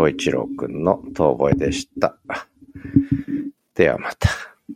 東一郎くんの遠吠えでした。ではまた。